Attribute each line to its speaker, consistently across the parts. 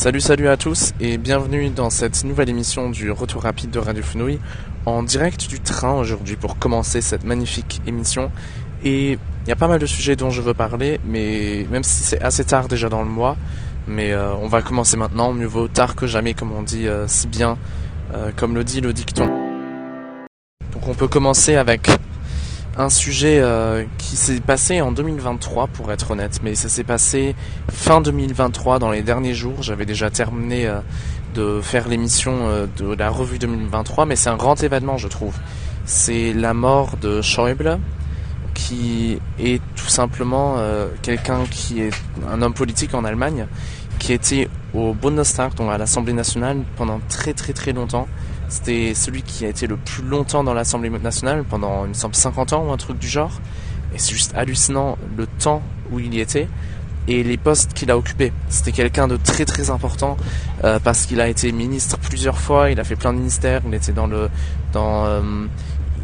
Speaker 1: Salut salut à tous et bienvenue dans cette nouvelle émission du Retour rapide de Radio Fenouille en direct du train aujourd'hui pour commencer cette magnifique émission et il y a pas mal de sujets dont je veux parler mais même si c'est assez tard déjà dans le mois mais euh, on va commencer maintenant, mieux vaut tard que jamais comme on dit euh, si bien euh, comme le dit le dicton. Donc on peut commencer avec un sujet euh, qui s'est passé en 2023 pour être honnête, mais ça s'est passé fin 2023 dans les derniers jours. J'avais déjà terminé euh, de faire l'émission euh, de la revue 2023, mais c'est un grand événement je trouve. C'est la mort de Schäuble, qui est tout simplement quelqu'un qui est un homme politique en Allemagne, qui était au Bundestag, donc à l'Assemblée nationale, pendant très très très longtemps. C'était celui qui a été le plus longtemps dans l'Assemblée nationale, pendant, il me semble, 50 ans ou un truc du genre. Et c'est juste hallucinant le temps où il y était et les postes qu'il a occupés. C'était quelqu'un de très très important euh, parce qu'il a été ministre plusieurs fois, il a fait plein de ministères, il était dans le... Dans, euh,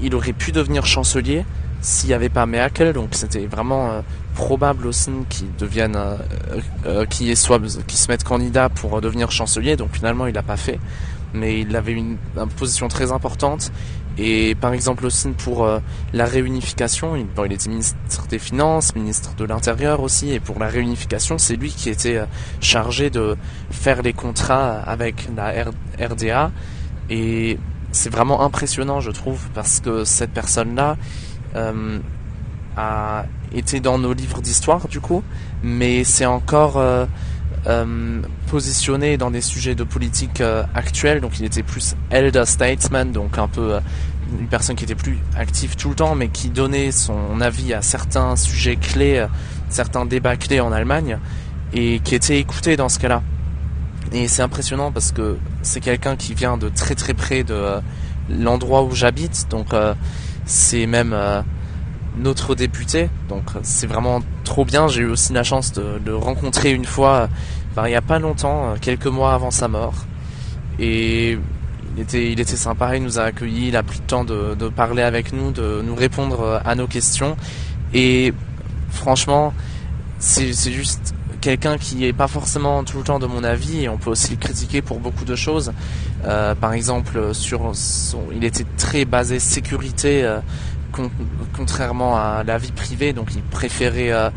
Speaker 1: il aurait pu devenir chancelier s'il n'y avait pas Merkel, donc c'était vraiment euh, probable aussi qu'il devienne, qu'il soit, se mette candidat pour devenir chancelier, donc finalement il l'a pas fait mais il avait une, position très importante. Et par exemple aussi pour euh, la réunification, il, était ministre des Finances, ministre de l'Intérieur aussi, et pour la réunification, c'est lui qui était euh, chargé de faire les contrats avec la RDA. Et c'est vraiment impressionnant, je trouve, parce que cette personne-là euh, a été dans nos livres d'histoire, du coup, mais c'est encore euh, positionné dans des sujets de politique euh, actuelle, donc il était plus elder statesman, donc un peu euh, une personne qui était plus active tout le temps, mais qui donnait son avis à certains sujets clés, euh, certains débats clés en Allemagne, et qui était écouté dans ce cas-là. Et c'est impressionnant parce que c'est quelqu'un qui vient de très très près de l'endroit où j'habite, donc c'est même notre député. Donc c'est vraiment trop bien. J'ai eu aussi la chance de le rencontrer une fois, ben, il n'y a pas longtemps, quelques mois avant sa mort. Et il était, il était sympa, il nous a accueillis, il a pris le temps de, parler avec nous, de nous répondre à nos questions. Et franchement, c'est juste quelqu'un qui est pas forcément tout le temps de mon avis et on peut aussi le critiquer pour beaucoup de choses. Euh, par exemple, sur il était très basé sécurité, euh, con, contrairement à la vie privée, donc il préférait. Euh,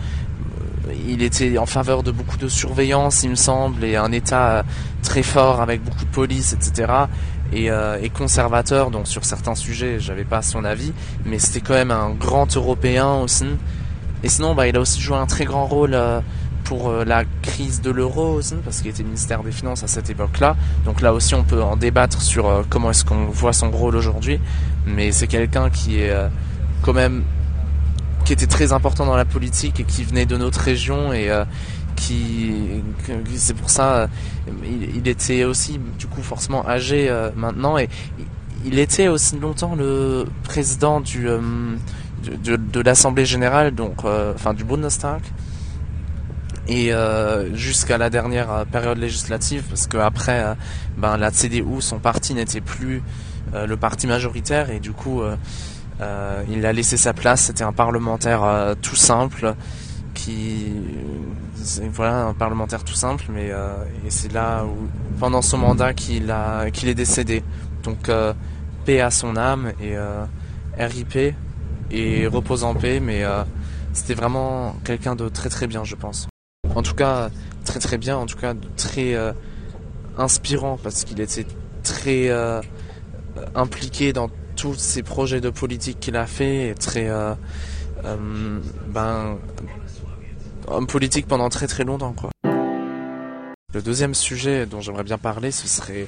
Speaker 1: il était en faveur de beaucoup de surveillance, il me semble, et un État très fort avec beaucoup de police, etc. Et, euh, et conservateur, donc sur certains sujets, j'avais pas son avis, mais c'était quand même un grand Européen aussi. Et sinon, bah, il a aussi joué un très grand rôle euh, pour euh, la crise de l'euro aussi, parce qu'il était ministère des Finances à cette époque-là. Donc là aussi, on peut en débattre sur euh, comment est-ce qu'on voit son rôle aujourd'hui. Mais c'est quelqu'un qui est euh, quand même qui était très important dans la politique et qui venait de notre région et euh, qui c'est pour ça il, il, était aussi du coup forcément âgé euh, maintenant. Et il était aussi longtemps le président du euh, de, de l'Assemblée générale donc enfin du Bundestag. Et euh, jusqu'à la dernière période législative parce que après euh, ben la CDU son parti n'était plus euh, le parti majoritaire. Et du coup euh, il a laissé sa place, c'était un parlementaire euh, tout simple qui voilà un parlementaire tout simple mais euh, c'est là où pendant son mandat qu'il est décédé. Donc paix à son âme et RIP et repose en paix mais c'était vraiment quelqu'un de très très bien je pense. En tout cas très très bien, en tout cas très inspirant parce qu'il était très impliqué dans tous ces projets de politique qu'il a fait très euh, euh, ben homme politique pendant très très longtemps quoi. Le deuxième sujet dont j'aimerais bien parler ce serait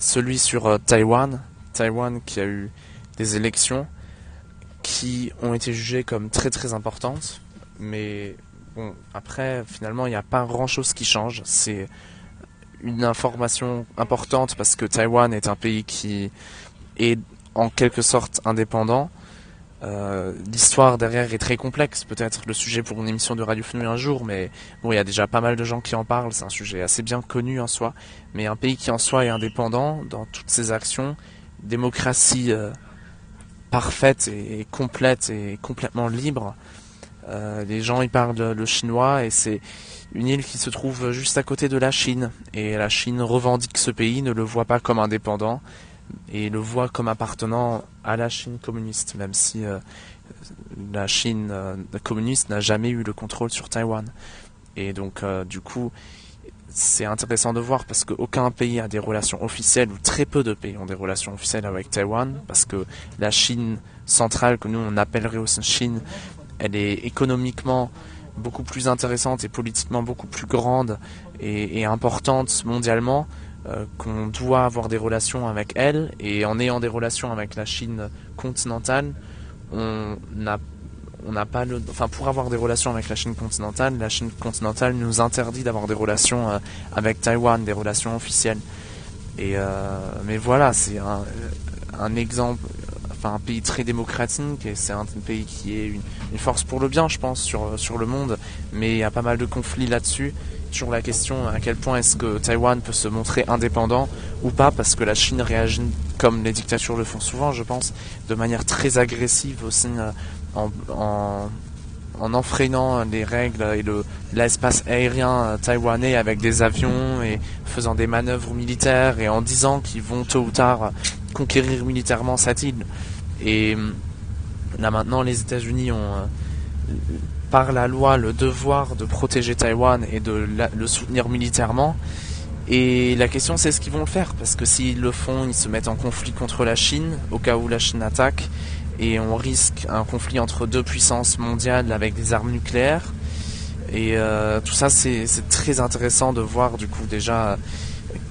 Speaker 1: celui sur euh, Taïwan. Taïwan qui a eu des élections qui ont été jugées comme très très importantes mais bon après finalement il n'y a pas grand chose qui change c'est une information importante parce que Taïwan est un pays qui est en quelque sorte indépendant. Euh, L'histoire derrière est très complexe, peut-être le sujet pour une émission de Radio Fenouille un jour, mais bon, il y a déjà pas mal de gens qui en parlent, c'est un sujet assez bien connu en soi, mais un pays qui en soi est indépendant dans toutes ses actions, démocratie euh, parfaite et, complète et complètement libre. Euh, les gens ils parlent le chinois et c'est une île qui se trouve juste à côté de la Chine. Et la Chine revendique ce pays, ne le voit pas comme indépendant, et le voit comme appartenant à la Chine communiste, même si euh, la Chine euh, communiste n'a jamais eu le contrôle sur Taïwan. Et donc, euh, du coup, c'est intéressant de voir parce qu'aucun pays a des relations officielles, ou très peu de pays ont des relations officielles avec Taïwan, parce que la Chine centrale, que nous on appellerait aussi Chine, elle est économiquement beaucoup plus intéressante et politiquement beaucoup plus grande et, importante mondialement euh, qu'on doit avoir des relations avec elle et en ayant des relations avec la Chine continentale on n'a pas enfin pour avoir des relations avec la Chine continentale, la Chine continentale nous interdit d'avoir des relations euh, avec Taïwan, des relations officielles. Et euh, mais voilà, c'est un, un, exemple, enfin un pays très démocratique et c'est un pays qui est une, une, force pour le bien, je pense, sur sur le monde. Mais il y a pas mal de conflits là-dessus sur la question à quel point est-ce que Taïwan peut se montrer indépendant ou pas, parce que la Chine réagit comme les dictatures le font souvent, je pense, de manière très agressive aussi euh, en, en, en enfreignant les règles et le l'espace aérien euh, taïwanais avec des avions et faisant des manœuvres militaires et en disant qu'ils vont tôt ou tard conquérir militairement cette île. Et là maintenant, les États-Unis ont euh, par la loi le devoir de protéger Taïwan et de le soutenir militairement. Et la question c'est ce qu'ils vont le faire, parce que s'ils le font, ils se mettent en conflit contre la Chine, au cas où la Chine attaque, et on risque un conflit entre deux puissances mondiales avec des armes nucléaires. Et euh, tout ça c'est très intéressant de voir du coup déjà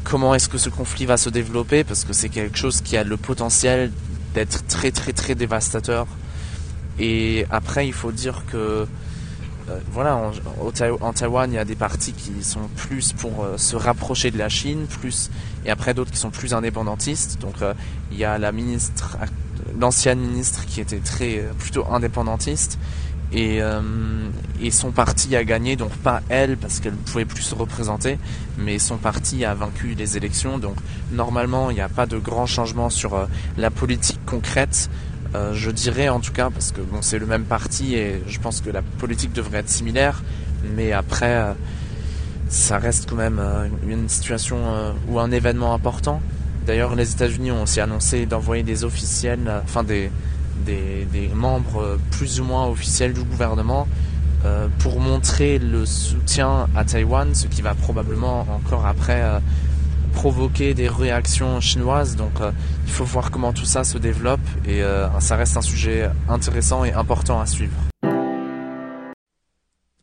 Speaker 1: comment est-ce que ce conflit va se développer, parce que c'est quelque chose qui a le potentiel d'être très très très dévastateur. Et après il faut dire que voilà, en, Taïwan, il y a des partis qui sont plus pour euh, se rapprocher de la Chine, plus et après d'autres qui sont plus indépendantistes. Donc euh, il y a la ministre, l'ancienne ministre qui était très plutôt indépendantiste et, et son parti a gagné, donc pas elle parce qu'elle ne pouvait plus se représenter, mais son parti a vaincu les élections. Donc normalement, il n'y a pas de grands changements sur la politique concrète euh, je dirais en tout cas, parce que bon, c'est le même parti et je pense que la politique devrait être similaire, mais après, euh, ça reste quand même euh, une situation ou un événement important. D'ailleurs, les États-Unis ont aussi annoncé d'envoyer des officiels, enfin des, des, des, membres plus ou moins officiels du gouvernement pour montrer le soutien à Taïwan, ce qui va probablement encore après provoquer des réactions chinoises. Donc euh, il faut voir comment tout ça se développe et euh, ça reste un sujet intéressant et important à suivre.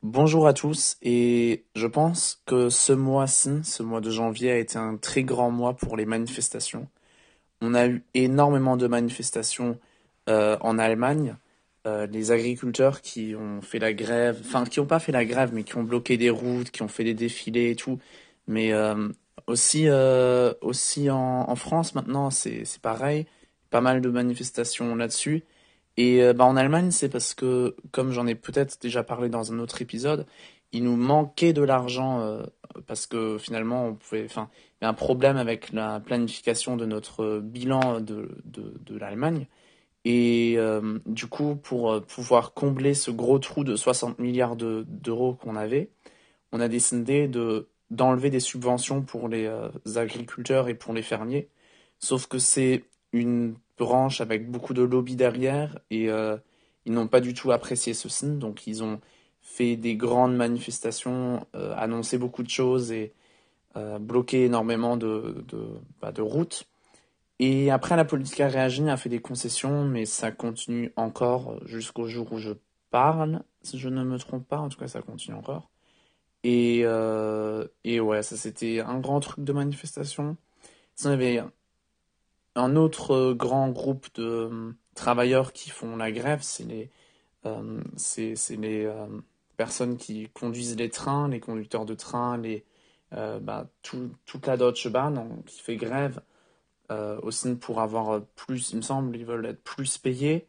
Speaker 1: Bonjour à tous et je pense que ce mois-ci, ce mois de janvier a été un très grand mois pour les manifestations. On a eu énormément de manifestations euh, en Allemagne. les agriculteurs qui ont fait la grève, enfin qui n'ont pas fait la grève, mais qui ont bloqué des routes, qui ont fait des défilés et tout. Mais aussi, euh, aussi en, France maintenant, c'est pareil. Pas mal de manifestations là-dessus. Et euh, bah, en Allemagne, c'est parce que, comme j'en ai peut-être déjà parlé dans un autre épisode, il nous manquait de l'argent euh, parce que finalement, on pouvait, enfin, il y a un problème avec la planification de notre bilan de, de, de l'Allemagne. Et du coup, pour pouvoir combler ce gros trou de 60 milliards d'euros qu'on avait, on a décidé de d'enlever des subventions pour les euh, agriculteurs et pour les fermiers. Sauf que c'est une branche avec beaucoup de lobby derrière et euh, ils n'ont pas du tout apprécié ceci. Donc ils ont fait des grandes manifestations, euh, annoncé beaucoup de choses et bloqué énormément de, de, bah, de, routes. Et après, la politique a réagi, a fait des concessions, mais ça continue encore jusqu'au jour où je parle. Si je ne me trompe pas, en tout cas, ça continue encore. Et, euh, et ouais, ça c'était un grand truc de manifestation. Il y avait un autre grand groupe de euh, travailleurs qui font la grève, c'est les, euh, c'est, les euh, personnes qui conduisent les trains, les conducteurs de train, les, bah, tout, toute la Deutsche Bahn qui fait grève aussi pour avoir plus, il me semble, ils veulent être plus payés.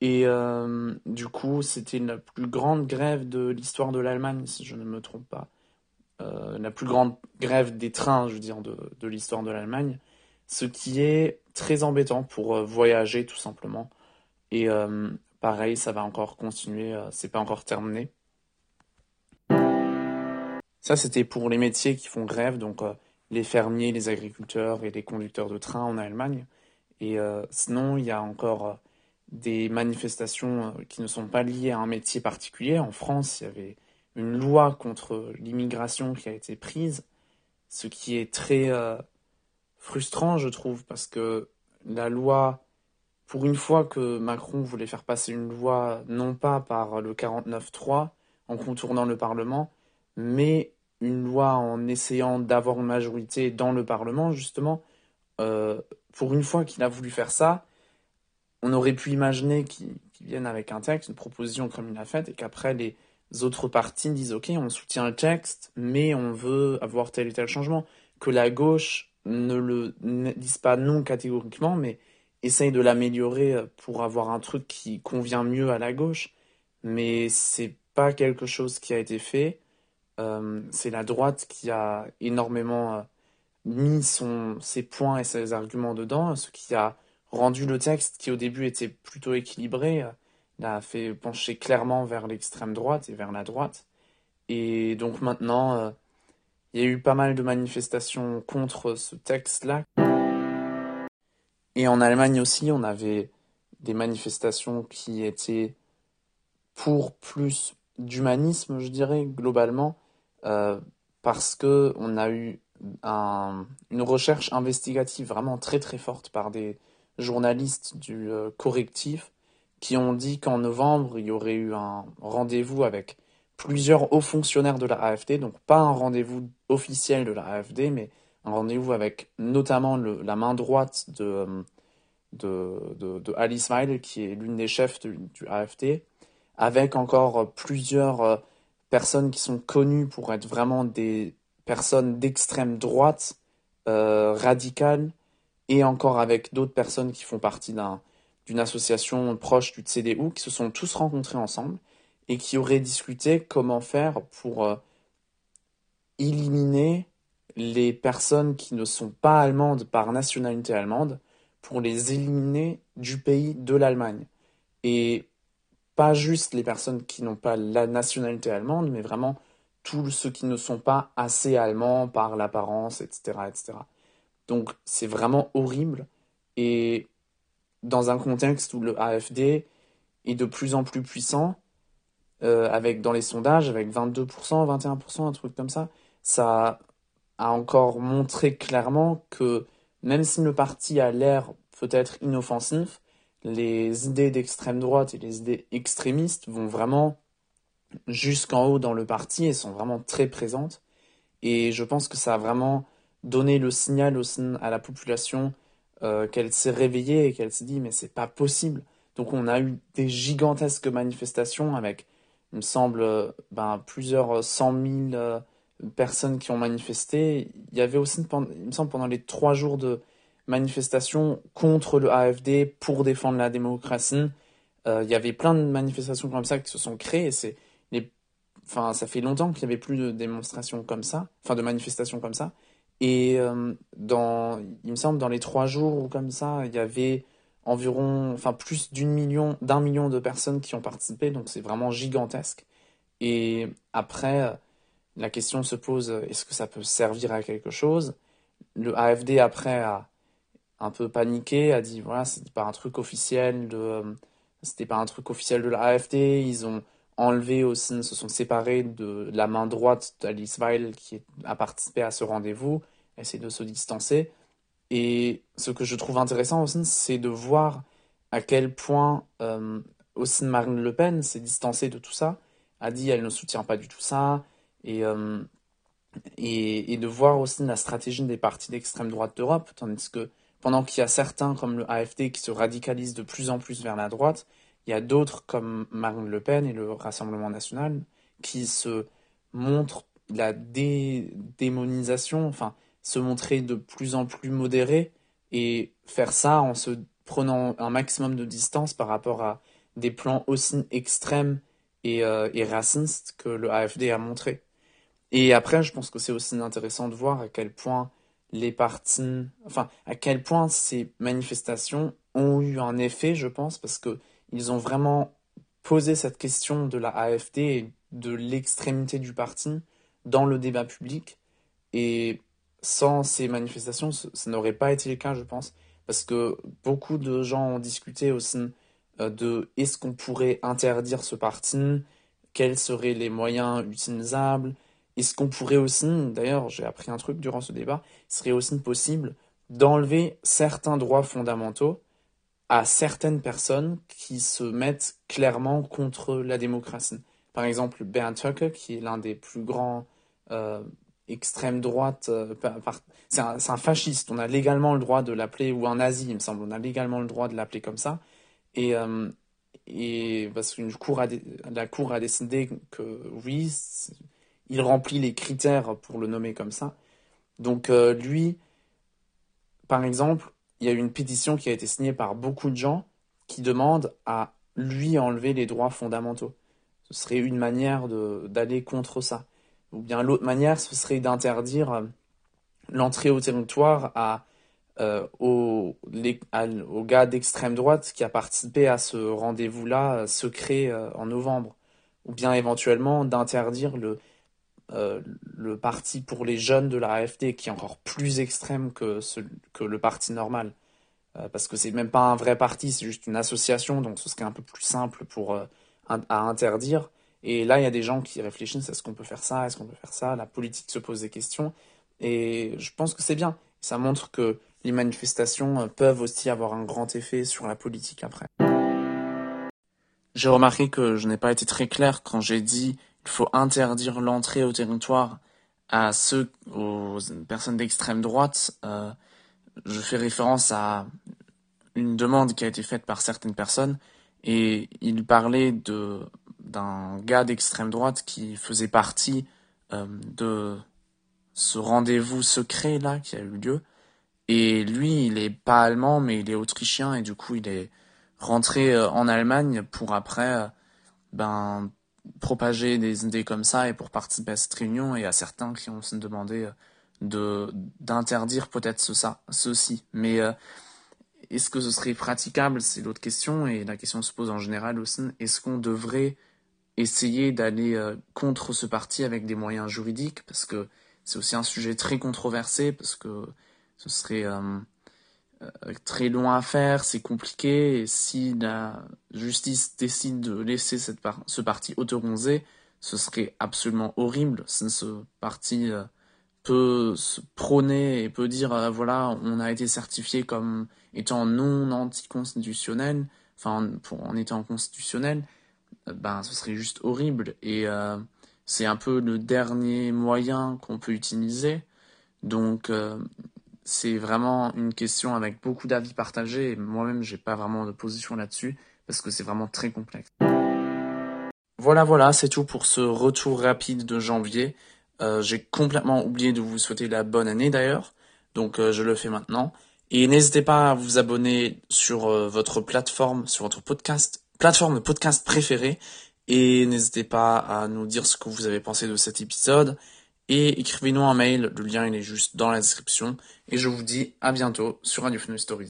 Speaker 1: Et euh, du coup, c'était la plus grande grève de l'histoire de l'Allemagne, si je ne me trompe pas. Euh, la plus grande grève des trains, je veux dire, de, de l'histoire de l'Allemagne. Ce qui est très embêtant pour euh, voyager, tout simplement. Et pareil, ça va encore continuer, c'est pas encore terminé. Ça, c'était pour les métiers qui font grève, donc les fermiers, les agriculteurs et les conducteurs de train en Allemagne. Et sinon, il y a encore des manifestations qui ne sont pas liées à un métier particulier. En France, il y avait une loi contre l'immigration qui a été prise, ce qui est très frustrant, je trouve, parce que la loi pour une fois que Macron voulait faire passer une loi, non pas par le 49-3, en contournant le Parlement, mais une loi en essayant d'avoir une majorité dans le Parlement, justement, euh, pour une fois qu'il a voulu faire ça, on aurait pu imaginer qu'il vienne avec un texte, une proposition comme il a fait, et qu'après les autres partis disent ok, on soutient le texte, mais on veut avoir tel et tel changement. Que la gauche ne le dise pas non catégoriquement, mais essaye de l'améliorer pour avoir un truc qui convient mieux à la gauche, mais c'est pas quelque chose qui a été fait. Euh, c'est la droite qui a énormément euh, mis son, ses points et ses arguments dedans, ce qui a rendu le texte, qui au début était plutôt équilibré, l'a fait pencher clairement vers l'extrême droite et vers la droite. Et donc maintenant, il y a eu pas mal de manifestations contre ce texte-là. Et en Allemagne aussi, on avait des manifestations qui étaient pour plus d'humanisme, je dirais, globalement, euh, parce que on a eu une recherche investigative vraiment très très forte par des journalistes du euh, correctif qui ont dit qu'en novembre, il y aurait eu un rendez-vous avec plusieurs hauts fonctionnaires de la AFD, donc pas un rendez-vous officiel de la AFD, mais un rendez-vous avec notamment la main droite de, de, de, de Alice Smile, qui est l'une des chefs du, AFD, avec encore plusieurs euh, personnes qui sont connues pour être vraiment des personnes d'extrême droite, euh, radicales, et encore avec d'autres personnes qui font partie d'une association proche du CDU, qui se sont tous rencontrés ensemble et qui auraient discuté comment faire pour euh, éliminer les personnes qui ne sont pas allemandes par nationalité allemande pour les éliminer du pays de l'Allemagne. Et pas juste les personnes qui n'ont pas la nationalité allemande, mais vraiment tous ceux qui ne sont pas assez allemands par l'apparence, etc., etc. Donc c'est vraiment horrible. Et dans un contexte où le AFD est de plus en plus puissant, euh, avec dans les sondages, avec 22%, 21%, un truc comme ça, ça a encore montré clairement que même si le parti a l'air peut-être inoffensif, les idées d'extrême droite et les idées extrémistes vont vraiment jusqu'en haut dans le parti et sont vraiment très présentes. Et je pense que ça a vraiment donné le signal à la population euh, qu'elle s'est réveillée et qu'elle s'est dit mais c'est pas possible. Donc on a eu des gigantesques manifestations avec, il me semble, ben, plusieurs cent mille euh, personnes qui ont manifesté. Il y avait aussi, il me semble, pendant les trois jours de manifestations contre le AFD pour défendre la démocratie. Euh, il y avait plein de manifestations comme ça qui se sont créées. C'est enfin, ça fait longtemps qu'il n'y avait plus de démonstrations comme ça, enfin de manifestations comme ça. Et euh, dans, il me semble, dans les trois jours ou comme ça, il y avait environ, enfin plus d'une million, d'un million de personnes qui ont participé. Donc c'est vraiment gigantesque. Et après, la question se pose est-ce que ça peut servir à quelque chose? Le AFD après a un peu paniqué, a dit voilà, c'était pas un truc officiel de euh, c'était pas un truc officiel de la AFD, ils ont enlevé aussi, se sont séparés de la main droite d'Alice Weil qui a participé à ce rendez-vous, essayer de se distancer. Et ce que je trouve intéressant aussi, c'est de voir à quel point euh, aussi Marine Le Pen s'est distancée de tout ça, a dit elle ne soutient pas du tout ça, et, euh, et, et, de voir aussi la stratégie des partis d'extrême droite d'Europe, tandis que pendant qu'il y a certains comme le AFD qui se radicalisent de plus en plus vers la droite, il y a d'autres comme Marine Le Pen et le Rassemblement national qui se montrent la démonisation, enfin se montrer de plus en plus modérés et faire ça en se prenant un maximum de distance par rapport à des plans aussi extrêmes et, euh, et racistes que le AFD a montré. Et après, je pense que c'est aussi intéressant de voir à quel point les partis, enfin, à quel point ces manifestations ont eu un effet, je pense, parce que ils ont vraiment posé cette question de la AFD et de l'extrémité du parti dans le débat public. Et sans ces manifestations, ça, n'aurait pas été le cas, je pense, parce que beaucoup de gens ont discuté aussi euh, de est-ce qu'on pourrait interdire ce parti, quels seraient les moyens utilisables, est-ce qu'on pourrait aussi, d'ailleurs j'ai appris un truc durant ce débat, serait aussi possible d'enlever certains droits fondamentaux à certaines personnes qui se mettent clairement contre la démocratie. Par exemple, Ben Tucker, qui est l'un des plus grands euh, extrême droite, euh, c'est un, fasciste, on a légalement le droit de l'appeler, ou un nazi, il me semble, on a légalement le droit de l'appeler comme ça. Et, euh, et parce qu'une cour a, la Cour a décidé que oui, il remplit les critères pour le nommer comme ça. Donc lui, par exemple, il y a eu une pétition qui a été signée par beaucoup de gens qui demandent à lui enlever les droits fondamentaux. Ce serait une manière d'aller contre ça. Ou bien l'autre manière, ce serait d'interdire euh, l'entrée au territoire à, euh, aux, gars d'extrême droite qui a participé à ce rendez-vous-là euh, secret en novembre. Ou bien éventuellement d'interdire le, le parti pour les jeunes de la AFD, qui est encore plus extrême que, le parti normal. parce que c'est même pas un vrai parti, c'est juste une association, donc ce serait un peu plus simple pour, à interdire. Et là, il y a des gens qui réfléchissent est-ce qu'on peut faire ça Est-ce qu'on peut faire ça? La politique se pose des questions. Et je pense que c'est bien. Ça montre que les manifestations peuvent aussi avoir un grand effet sur la politique après. J'ai remarqué que je n'ai pas été très clair quand j'ai dit qu'il faut interdire l'entrée au territoire à ceux, aux personnes d'extrême droite. Euh, je fais référence à une demande qui a été faite par certaines personnes et il parlait de d'un gars d'extrême droite qui faisait partie euh, de ce rendez-vous secret là qui a eu lieu. Et lui, il est pas allemand, mais il est autrichien et du coup, il est rentré euh, en Allemagne pour après ben propager des idées comme ça et pour participer à cette réunion et à certains qui ont demandé de d'interdire peut-être ce, ça, ceci. Mais est-ce que ce serait praticable? C'est l'autre question et la question se pose en général aussi. Est-ce qu'on devrait essayer d'aller euh, contre ce parti avec des moyens juridiques, parce que c'est aussi un sujet très controversé, parce que ce serait euh, euh, très long à faire, c'est compliqué, si la justice décide de laisser ce parti autorisé, ce serait absolument horrible. Si ce parti peut se prôner et peut dire voilà on a été certifié comme étant non anticonstitutionnel enfin en étant constitutionnel ben ce serait juste horrible. Et euh, c'est un peu le dernier moyen qu'on peut utiliser. Donc euh, c'est vraiment une question avec beaucoup d'avis partagés et moi-même j'ai pas vraiment de position là-dessus parce que c'est vraiment très complexe. Voilà voilà, c'est tout pour ce retour rapide de janvier. Euh, j'ai complètement oublié de vous souhaiter la bonne année d'ailleurs, donc je le fais maintenant. Et n'hésitez pas à vous abonner sur votre plateforme, sur votre podcast plateforme de podcast préférée. Et n'hésitez pas à nous dire ce que vous avez pensé de cet épisode. Et écrivez-nous un mail, le lien il est juste dans la description. Et je vous dis à bientôt sur Radio Stories.